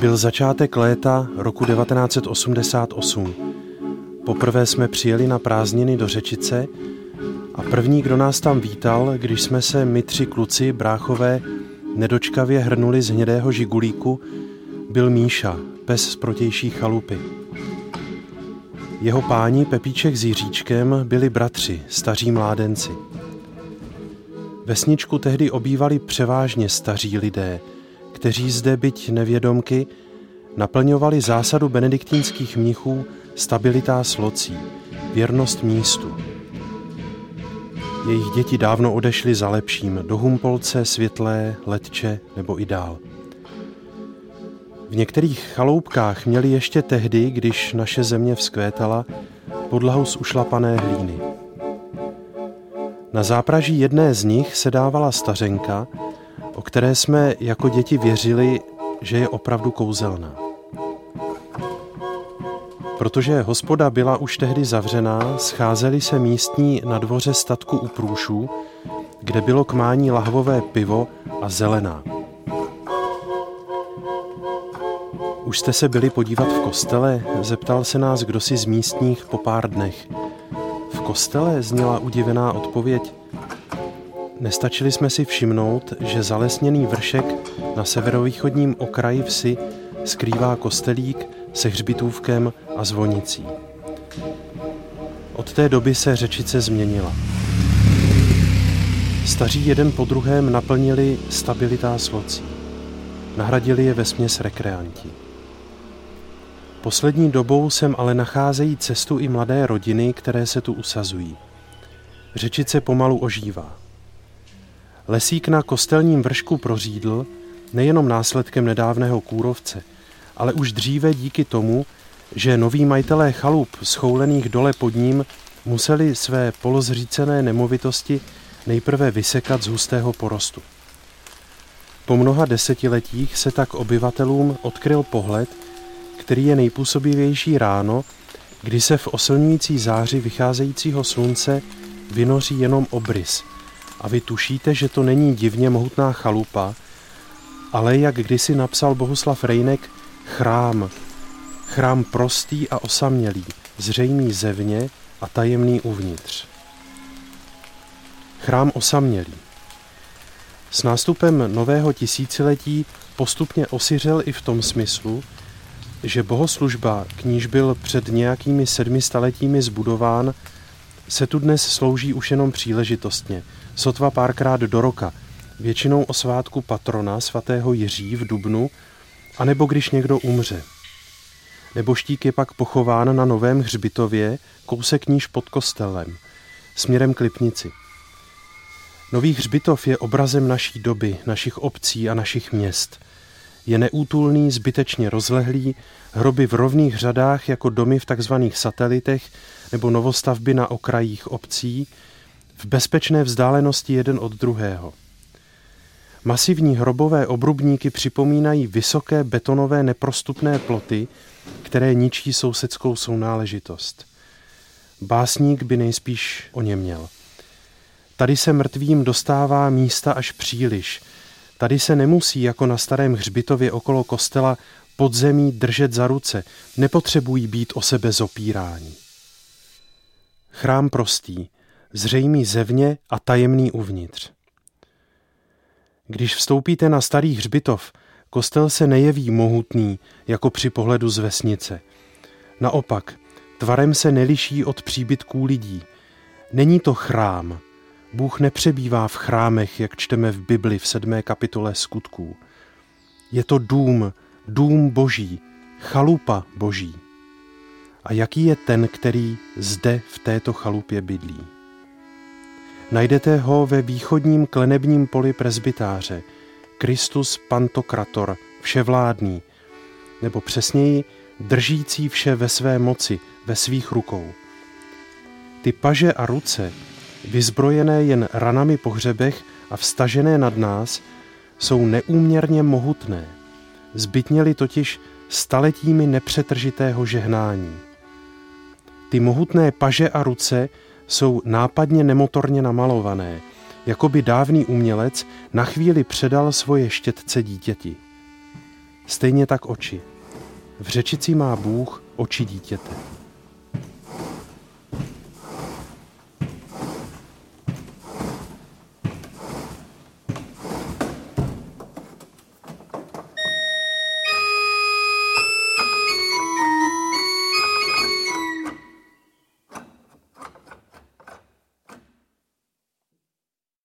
Byl začátek léta roku 1988. Poprvé jsme přijeli na prázdniny do Řečice a první, kdo nás tam vítal, když jsme se my tři kluci, bráchové, nedočkavě hrnuli z hnědého žigulíku, byl Míša, pes z protější chalupy. Jeho páni Pepíček s Jiříčkem byli bratři, staří mládenci. Vesničku tehdy obývali převážně staří lidé, kteří zde byť nevědomky naplňovali zásadu benediktínských mnichů stabilitá slocí, věrnost místu. Jejich děti dávno odešly za lepším do Humpolce, Světlé, Letče nebo i dál. V některých chaloupkách měli ještě tehdy, když naše země vzkvétala, podlahu z ušlapané hlíny. Na zápraží jedné z nich se dávala stařenka, o které jsme jako děti věřili, že je opravdu kouzelná. Protože hospoda byla už tehdy zavřená, scházeli se místní na dvoře statku u průšů, kde bylo k mání lahvové pivo a zelená. Už jste se byli podívat v kostele? Zeptal se nás kdosi z místních po pár dnech. V kostele zněla udivená odpověď. Nestačili jsme si všimnout, že zalesněný vršek na severovýchodním okraji vsi skrývá kostelík se hřbitůvkem a zvonicí. Od té doby se řečice změnila. Staří jeden po druhém naplnili stabilitá slocí. Nahradili je ve směs rekreanti. Poslední dobou sem ale nacházejí cestu i mladé rodiny, které se tu usazují. Řečice pomalu ožívá. Lesík na kostelním vršku prořídl nejenom následkem nedávného kůrovce, ale už dříve díky tomu, že noví majitelé chalup schoulených dole pod ním museli své polozřícené nemovitosti nejprve vysekat z hustého porostu. Po mnoha desetiletích se tak obyvatelům odkryl pohled, který je nejpůsobivější ráno, kdy se v osilňující záři vycházejícího slunce vynoří jenom obrys a vy tušíte, že to není divně mohutná chalupa, ale jak kdysi napsal Bohuslav Rejnek, chrám, chrám prostý a osamělý, zřejmý zevně a tajemný uvnitř. Chrám osamělý. S nástupem nového tisíciletí postupně osiřel i v tom smyslu, že bohoslužba, k níž byl před nějakými sedmi staletími zbudován, se tu dnes slouží už jenom příležitostně, sotva párkrát do roka, většinou o svátku patrona svatého Jiří v Dubnu, anebo když někdo umře. Neboštík je pak pochován na Novém hřbitově, kousek níž pod kostelem, směrem k Lipnici. Nový hřbitov je obrazem naší doby, našich obcí a našich měst – je neútulný, zbytečně rozlehlý, hroby v rovných řadách jako domy v takzvaných satelitech nebo novostavby na okrajích obcí, v bezpečné vzdálenosti jeden od druhého. Masivní hrobové obrubníky připomínají vysoké betonové neprostupné ploty, které ničí sousedskou sounáležitost. Básník by nejspíš o ně měl. Tady se mrtvým dostává místa až příliš – Tady se nemusí jako na starém hřbitově okolo kostela podzemí držet za ruce, nepotřebují být o sebe zopírání. Chrám prostý, zřejmý zevně a tajemný uvnitř. Když vstoupíte na starý hřbitov, kostel se nejeví mohutný, jako při pohledu z vesnice. Naopak, tvarem se neliší od příbytků lidí. Není to chrám, Bůh nepřebývá v chrámech, jak čteme v Bibli v sedmé kapitole skutků. Je to dům, dům boží, chalupa boží. A jaký je ten, který zde v této chalupě bydlí? Najdete ho ve východním klenebním poli prezbytáře, Kristus Pantokrator, vševládný, nebo přesněji držící vše ve své moci, ve svých rukou. Ty paže a ruce, vyzbrojené jen ranami po hřebech a vstažené nad nás, jsou neúměrně mohutné. Zbytněli totiž staletími nepřetržitého žehnání. Ty mohutné paže a ruce jsou nápadně nemotorně namalované, jako by dávný umělec na chvíli předal svoje štětce dítěti. stejně tak oči. V řečici má Bůh oči dítěte.